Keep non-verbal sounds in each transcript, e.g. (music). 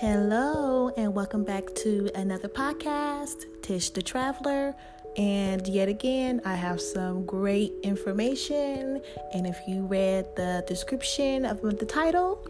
Hello, and welcome back to another podcast, Tish the Traveler. And yet again, I have some great information. And if you read the description of the title,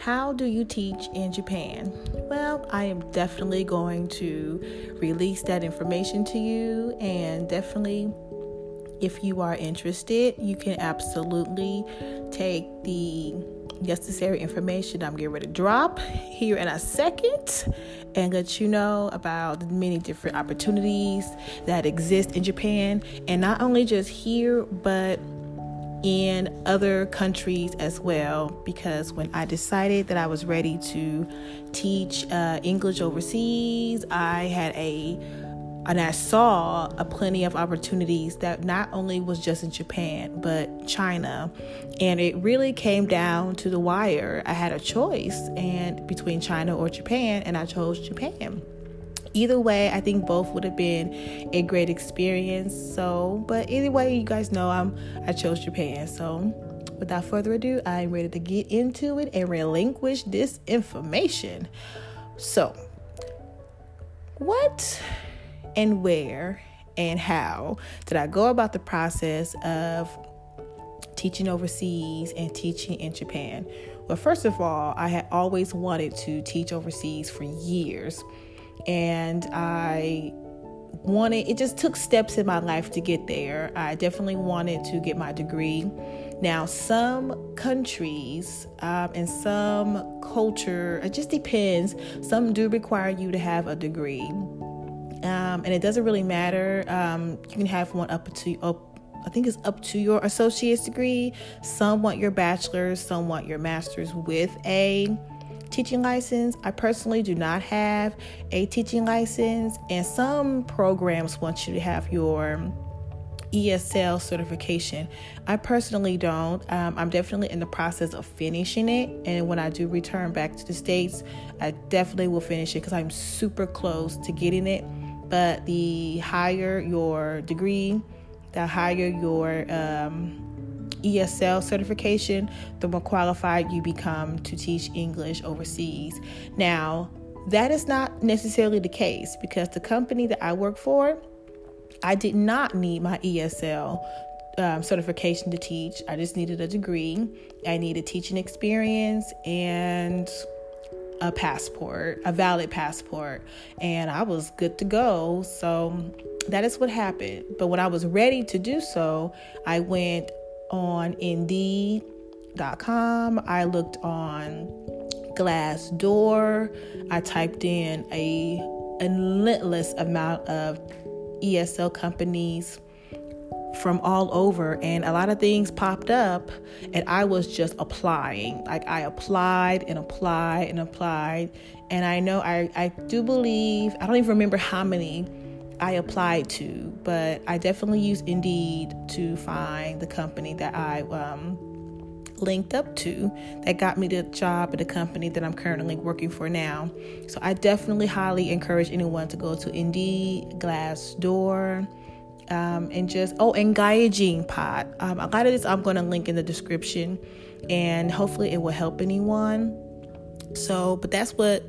How Do You Teach in Japan? Well, I am definitely going to release that information to you. And definitely, if you are interested, you can absolutely take the necessary information I'm getting ready to drop here in a second and let you know about the many different opportunities that exist in Japan. And not only just here but in other countries as well. Because when I decided that I was ready to teach uh, English overseas, I had a and I saw a plenty of opportunities that not only was just in Japan but China. And it really came down to the wire. I had a choice and between China or Japan and I chose Japan. Either way I think both would have been a great experience. So but either way you guys know I'm I chose Japan. So without further ado I'm ready to get into it and relinquish this information. So what and where and how did I go about the process of teaching overseas and teaching in Japan? Well, first of all, I had always wanted to teach overseas for years, and I wanted it just took steps in my life to get there. I definitely wanted to get my degree. Now, some countries um, and some culture, it just depends. Some do require you to have a degree um, and it doesn't really matter. Um, you can have one up to up. I think it's up to your associate's degree. Some want your bachelor's, some want your master's with a teaching license. I personally do not have a teaching license, and some programs want you to have your ESL certification. I personally don't. Um, I'm definitely in the process of finishing it, and when I do return back to the States, I definitely will finish it because I'm super close to getting it but the higher your degree, the higher your um, ESL certification, the more qualified you become to teach English overseas. Now, that is not necessarily the case because the company that I work for, I did not need my ESL um, certification to teach. I just needed a degree. I needed teaching experience and a passport, a valid passport, and I was good to go. So that is what happened. But when I was ready to do so, I went on Indeed.com. I looked on Glassdoor. I typed in a, a limitless amount of ESL companies from all over and a lot of things popped up and I was just applying. Like I applied and applied and applied. And I know I, I do believe, I don't even remember how many I applied to, but I definitely used Indeed to find the company that I um, linked up to that got me the job at the company that I'm currently working for now. So I definitely highly encourage anyone to go to Indeed, Glassdoor, um, and just oh Gaijin Pot um, a lot of this i'm going to link in the description and hopefully it will help anyone. So but that's what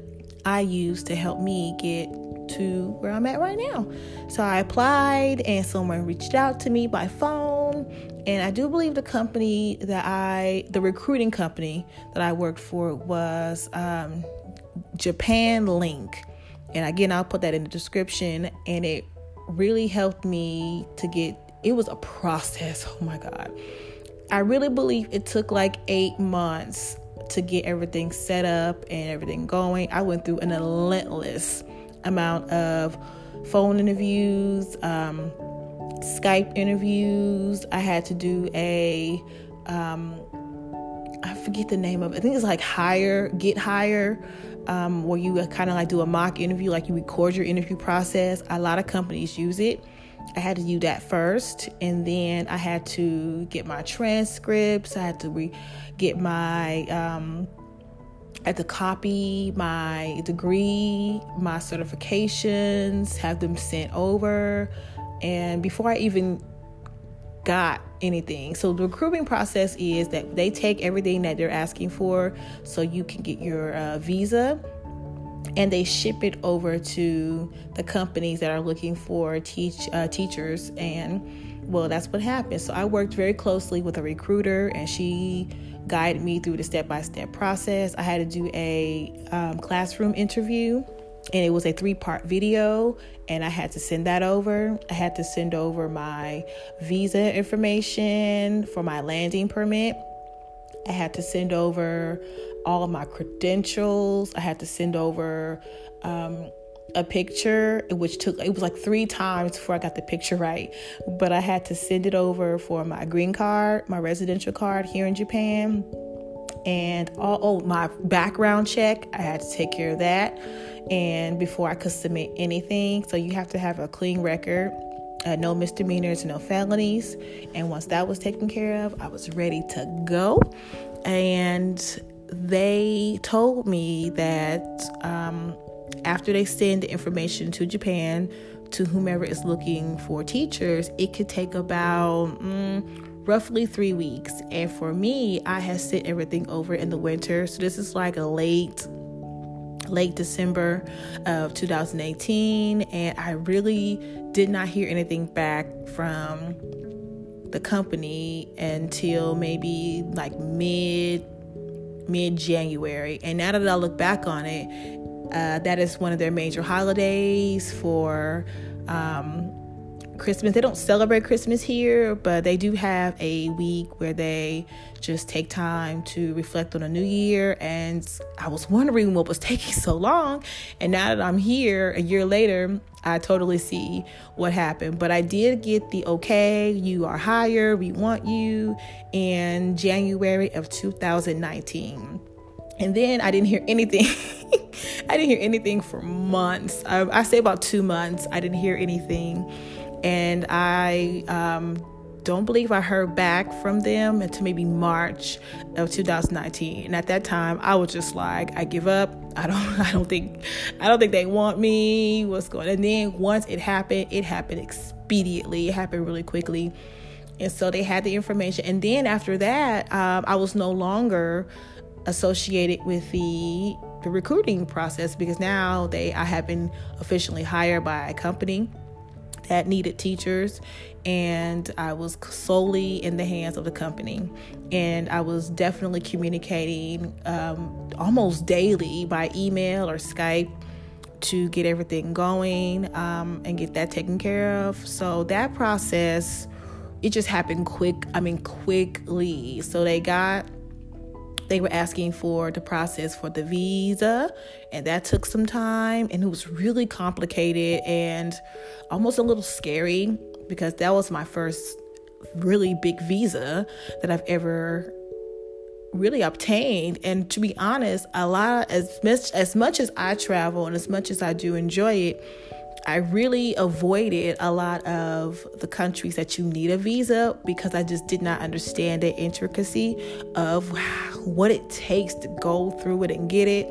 i use to help me get to where i'm at right now. So i applied and someone reached out to me by phone and i do believe the company that i the recruiting company that i worked for was um, japan link. And again i'll put that in the description and it really helped me to get it was a process. Oh my God. I really believe it took like eight months to get everything set up and everything going. I went through an relentless amount of phone interviews, um, Skype interviews. I had to do a, um, I forget the name of it. I think it's like hire, get hire um, where you kind of like do a mock interview, like you record your interview process. A lot of companies use it. I had to do that first, and then I had to get my transcripts. I had to re- get my, um, I had to copy my degree, my certifications, have them sent over. And before I even got anything. So the recruiting process is that they take everything that they're asking for so you can get your uh, visa and they ship it over to the companies that are looking for teach uh, teachers and well that's what happened. So i worked very closely with a recruiter and she guided me through the step-by-step process. I had to do a um, classroom interview and it was a three part video and i had to send that over. I had to send over my visa information for my landing permit. I had to send over all of my credentials. I had to send over um, a picture which took it was like three times before i got the picture right. But i had to send it over for my green card my residential card here in japan. And all, oh my background check i had to take care of that and before I could submit anything. So you have to have a clean record, uh, no misdemeanors, no felonies. And once that was taken care of, I was ready to go. And they told me that um, after they send the information to Japan to whomever is looking for teachers, it could take about mm, roughly three weeks. And for me, I had sent everything over in the winter. So this is like a late late December of 2018, and I really did not hear anything back from the company until maybe like mid mid January. And now that I look back on it, uh, that is one of their major holidays for um, Christmas. They don't celebrate Christmas here, but they do have a week where they just take time to reflect on a new year. And I was wondering what was (laughs) taking so long. And now that I'm here a year later, I totally see what happened. But I did get the okay, you are hired, we want you in January of 2019. And then I didn't hear anything. (laughs) I didn't hear anything for months. I, I say about two months. I didn't hear anything and I um, don't believe I heard back from them until maybe March of 2019. And at that time, I was just like, I give up. I don't, (laughs) I don't think, I don't think they want me. What's going? And then once it happened, it happened expediently. It happened really quickly. And so they had the information. And then after that, um, I was no longer associated with the the recruiting process because now they I have been officially hired by a company that needed teachers and I was solely in the hands of the company. And I was definitely communicating um, almost daily by email or Skype to get everything going um, and get that taken care of. So that process, it just happened quick. I mean, quickly. So they got they were asking for the process for the visa, and that took some time, and it was really complicated and almost a little scary because that was my first really big visa that I've ever really obtained. And to be honest a lot as much as much as I travel and as much as I do enjoy it I really avoided a lot of the countries that you need a visa because I just did not understand the intricacy of what it takes to go through it and get it.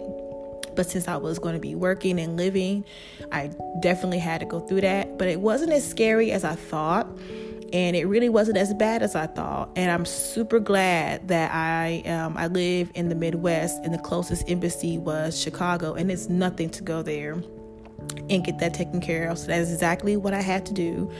But since I was going to be working and living, I definitely had to go through that. But it wasn't as scary as I thought. And it really wasn't as bad as I thought. And I'm super glad that I um, I live in the Midwest and the closest embassy was Chicago, and it's nothing to go there and get that taken care of. So that's exactly what I had to do.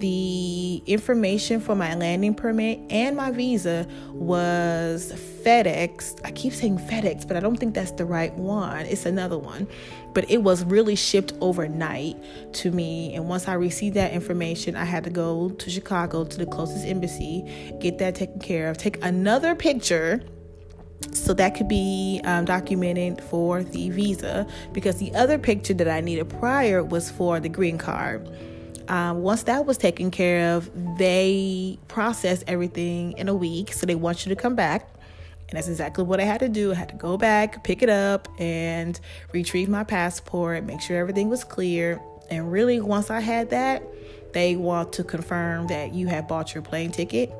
The information for my landing permit and my visa was FedEx. I keep saying FedEx, but I don't think that's the right one. It's another one. But it was really shipped overnight to me. And once I received that information, I had to go to Chicago to the closest embassy, get that taken care of, take another picture so that could be um, documented for the visa because the other picture that I needed prior was for the green card. Um, once that was taken care of, they process everything in a week. So they want you to come back. And that's exactly what I had to do. I had to go back, pick it up, and retrieve my passport, make sure everything was clear. And really, once I had that, they want to confirm that you have bought your plane ticket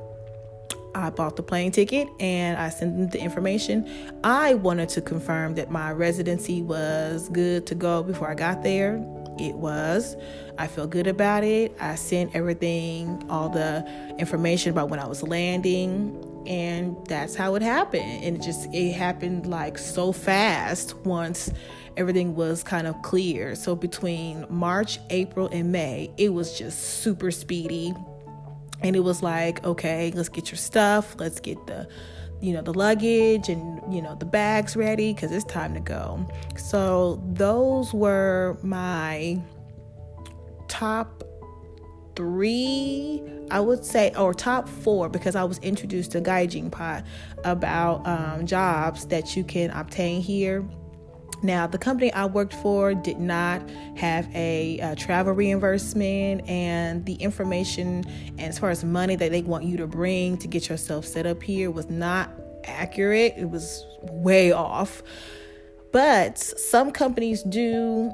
I bought the plane ticket and I sent them the information. I wanted to confirm that my residency was good to go before I got there. It was. I felt good about it. I sent everything, all the information about when I was landing, and that's how it happened. And it just it happened like so fast once everything was kind of clear. So between March, April, and May, it was just super speedy. And it was like, okay, let's get your stuff, let's get the you know the luggage and you know the bags ready because it's time to go. So those were my top three i would say or top four because i was introduced to gaijin pot about um, jobs that you can obtain here now, the company I worked for did not have a, a, travel reimbursement, and the information, as far as money that they want you to bring to get yourself set up here, was not accurate. It was way off. But some companies do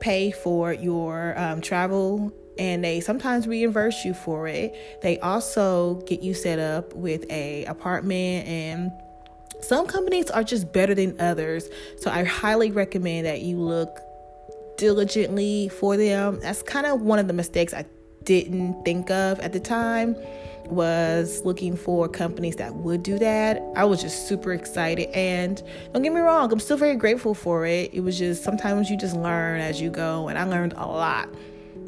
pay for your um, travel and they sometimes reimburse you for it. They also get you set up with a apartment and some companies are just better than others. So I highly recommend that you look diligently for them. That's kind of one of the mistakes I didn't think of at the time was looking for companies that would do that. I was just super excited and don't get me wrong, I'm still very grateful for it. It was just sometimes you just learn as you go and I learned a lot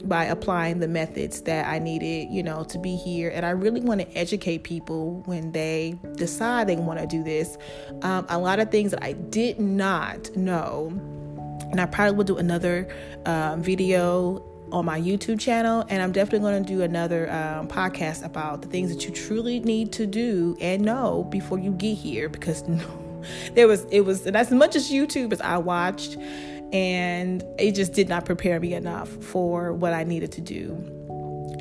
by applying the methods that I needed, you know, to be here. And I really want to educate people when they decide they want to do this. Um, a lot of things that I did not know, and I probably will do another um, video on my YouTube channel, and I'm definitely going to do another um, podcast about the things that you truly need to do and know before you get here because (laughs) no, there was it was and as much as YouTube as I watched and it just did not prepare me enough for what I needed to do.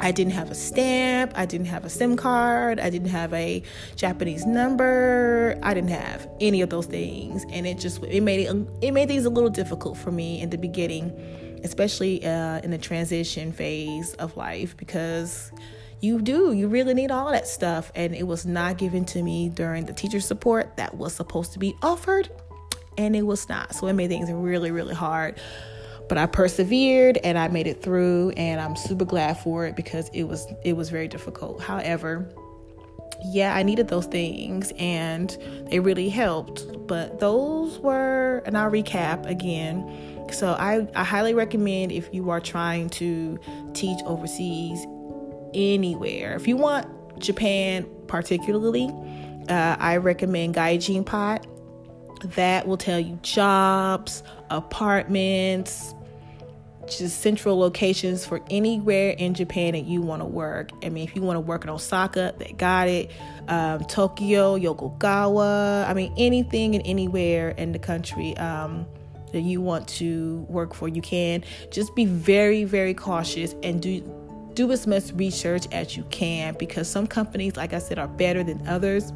I didn't have a stamp, I didn't have a SIM card, I didn't have a Japanese number, I didn't have any of those things, and it just it made it it made things a little difficult for me in the beginning, especially uh, in the transition phase of life because you do you really need all that stuff. And it was not given to me during the teacher support that was supposed to be offered and it was not. So it made things really, really hard. But I persevered and I made it through and I'm super glad for it because it was it was very difficult. However, yeah, I needed those things and they really helped. But those were and I'll recap again. So I, I highly recommend if you are trying to teach overseas anywhere. If you want Japan particularly, uh, I recommend Gaijin Pot that will tell you jobs, apartments, just central locations for anywhere in Japan that you want to work. I mean, if you want to work in Osaka, they got it. Um, Tokyo, Yokogawa, I mean, anything and anywhere in the country um, that you want to work for, you can. Just be very, very cautious and do do as much research as you can because some companies, like I said, are better than others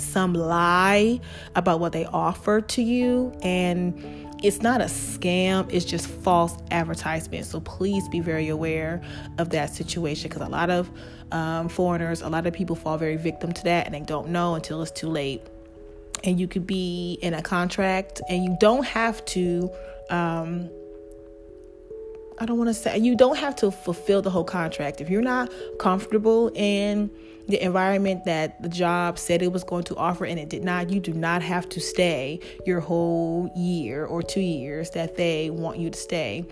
some lie about what they offer to you. And it's not a scam it's just false advertisement. So please be very aware of that situation because a lot of um, foreigners a lot of people fall very victim to that and they don't know until it's too late. And you could be in a contract and you don't have to um, I don't want to say you don't have to fulfill the whole contract if you're not comfortable in the environment that the job said it was going to offer and it did not, you do not have to stay your whole year or two years that they want you to stay.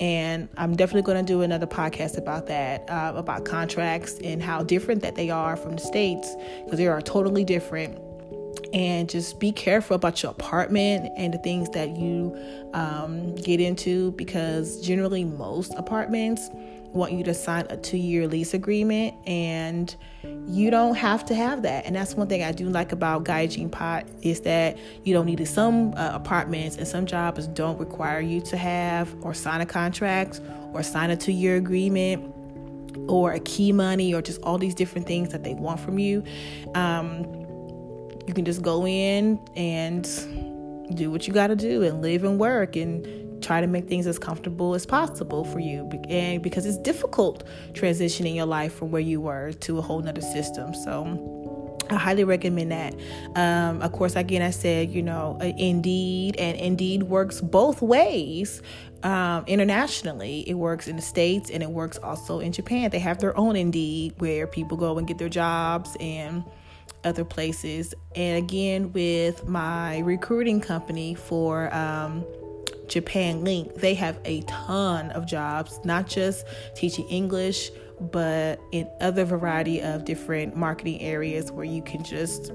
And I'm definitely going to do another podcast about that, uh, about contracts and how different that they are from the States, because they are totally different. And just be careful about your apartment and the things that you um, get into, because generally, most apartments want you to sign a two year lease agreement, and you don't have to have that. And that's one thing I do like about Gaijin Pot is that you don't need it. Some uh, apartments and some jobs don't require you to have or sign a contract or sign a two year agreement or a key money or just all these different things that they want from you. Um, you can just go in and do what you got to do and live and work and try to make things as comfortable as possible for you and because it's difficult transitioning your life from where you were to a whole nother system so I highly recommend that. Um, of course, again, I said, you know, uh, Indeed, and Indeed works both ways um, internationally. It works in the States and it works also in Japan. They have their own Indeed where people go and get their jobs and other places. And again, with my recruiting company for um, Japan Link, they have a ton of jobs, not just teaching English, but in other variety of different marketing areas where you can just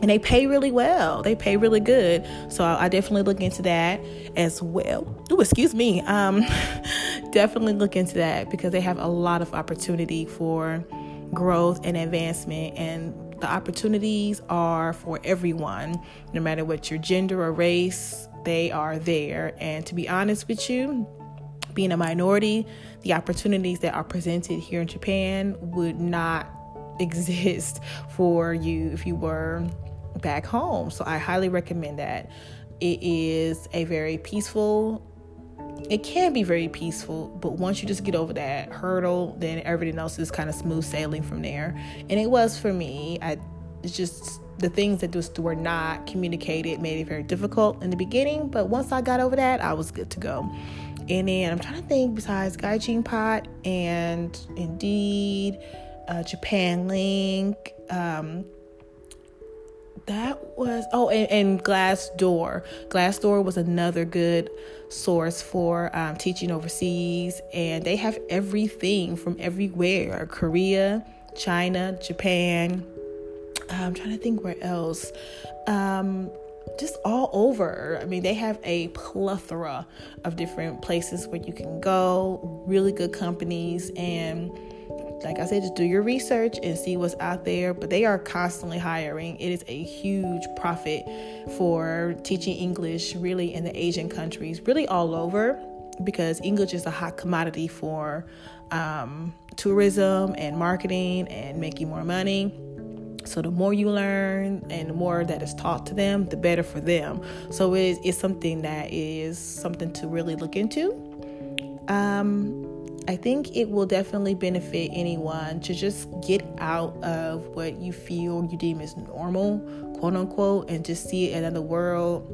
and they pay really well. They pay really good. So I definitely look into that as well. Oh, excuse me. Um, (laughs) definitely look into that because they have a lot of opportunity for growth and advancement and the opportunities are for everyone no matter what your gender or race they are there and to be honest with you being a minority the opportunities that are presented here in Japan would not (laughs) exist for you if you were back home. So I highly recommend that. It is a very peaceful it can be very peaceful, but once you just get over that hurdle, then everything else is kind of smooth sailing from there. And it was for me. I it's just the things that just were not communicated made it very difficult in the beginning, but once I got over that, I was good to go. And then I'm trying to think besides Gaijin Pot and Indeed, uh, Japan Link, um, that was oh and, and glassdoor. Glassdoor was another good source for um, teaching overseas and they have everything from everywhere. Korea china japan i'm trying to think where else. Um, just all over. I mean, they have a plethora of different places where you can go, really good companies, and like I said, just do your research and see what's out there. But they are constantly hiring. It is a huge profit for teaching English, really, in the Asian countries, really all over, because English is a hot commodity for um, tourism and marketing and making more money. So the more you learn and the more that is taught to them, the better for them. So it is it's something that is something to really look into. Um, I think it will definitely benefit anyone to just get out of what you feel you deem as normal, quote unquote, and just see it in another world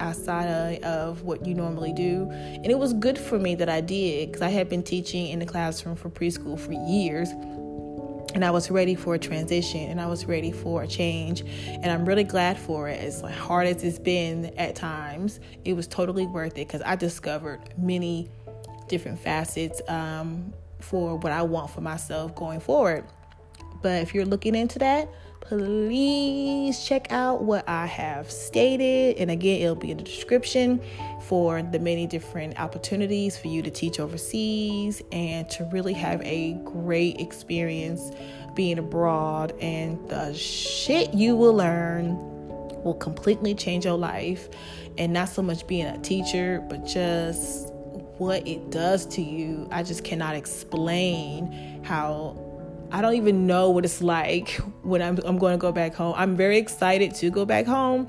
outside of what you normally do. And it was good for me that I did because I had been teaching in the classroom for preschool for years. And I was ready for a transition and I was ready for a change. And I'm really glad for it. As hard as it's been at times, it was totally worth it because I discovered many different facets um, for what I want for myself going forward. But if you're looking into that, please check out what I have stated. And again, it'll be in the description for the many different opportunities for you to teach overseas and to really have a great experience being abroad. And the shit you will learn will completely change your life. And not so much being a teacher, but just what it does to you. I just cannot explain how I don't even know what it's like when I'm, I'm going to go back home. I'm very excited to go back home,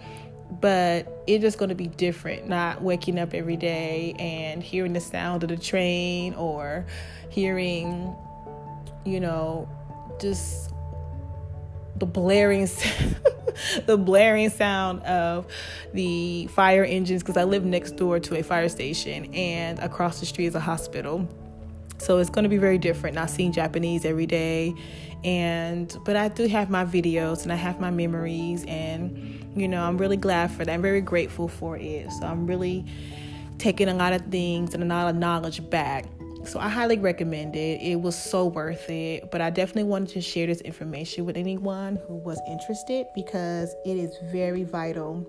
but it's just going to be different. Not waking up every day and hearing the sound of the train or hearing, you know, just the blaring (laughs) the blaring sound of the fire engines because I live next door to a fire station and across the street is a hospital. So it's going to be very different not seeing Japanese every day and but I do have my videos and I have my memories and you know, I'm really glad for that. I'm very grateful for it. So I'm really taking a lot of things and a lot of knowledge back so I highly recommend it. It was so worth it. But I definitely wanted to share this information with anyone who was interested because it is very vital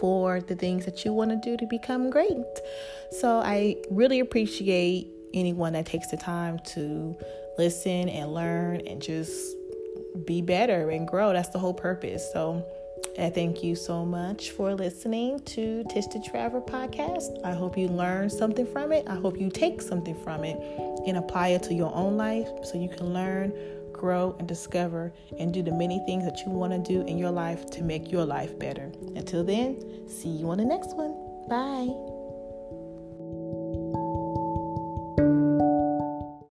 for the things that you want to do to become great. So I really appreciate anyone that takes the time to listen and learn and just be better and grow. That's the whole purpose. So I thank you so much for listening to Tish the Traveler podcast. I hope you learn something from it. I hope you take something from it and apply it to your own life so you can learn, grow, and discover and do the many things that you want to do in your life to make your life better. Until then, see you on the next one. Bye.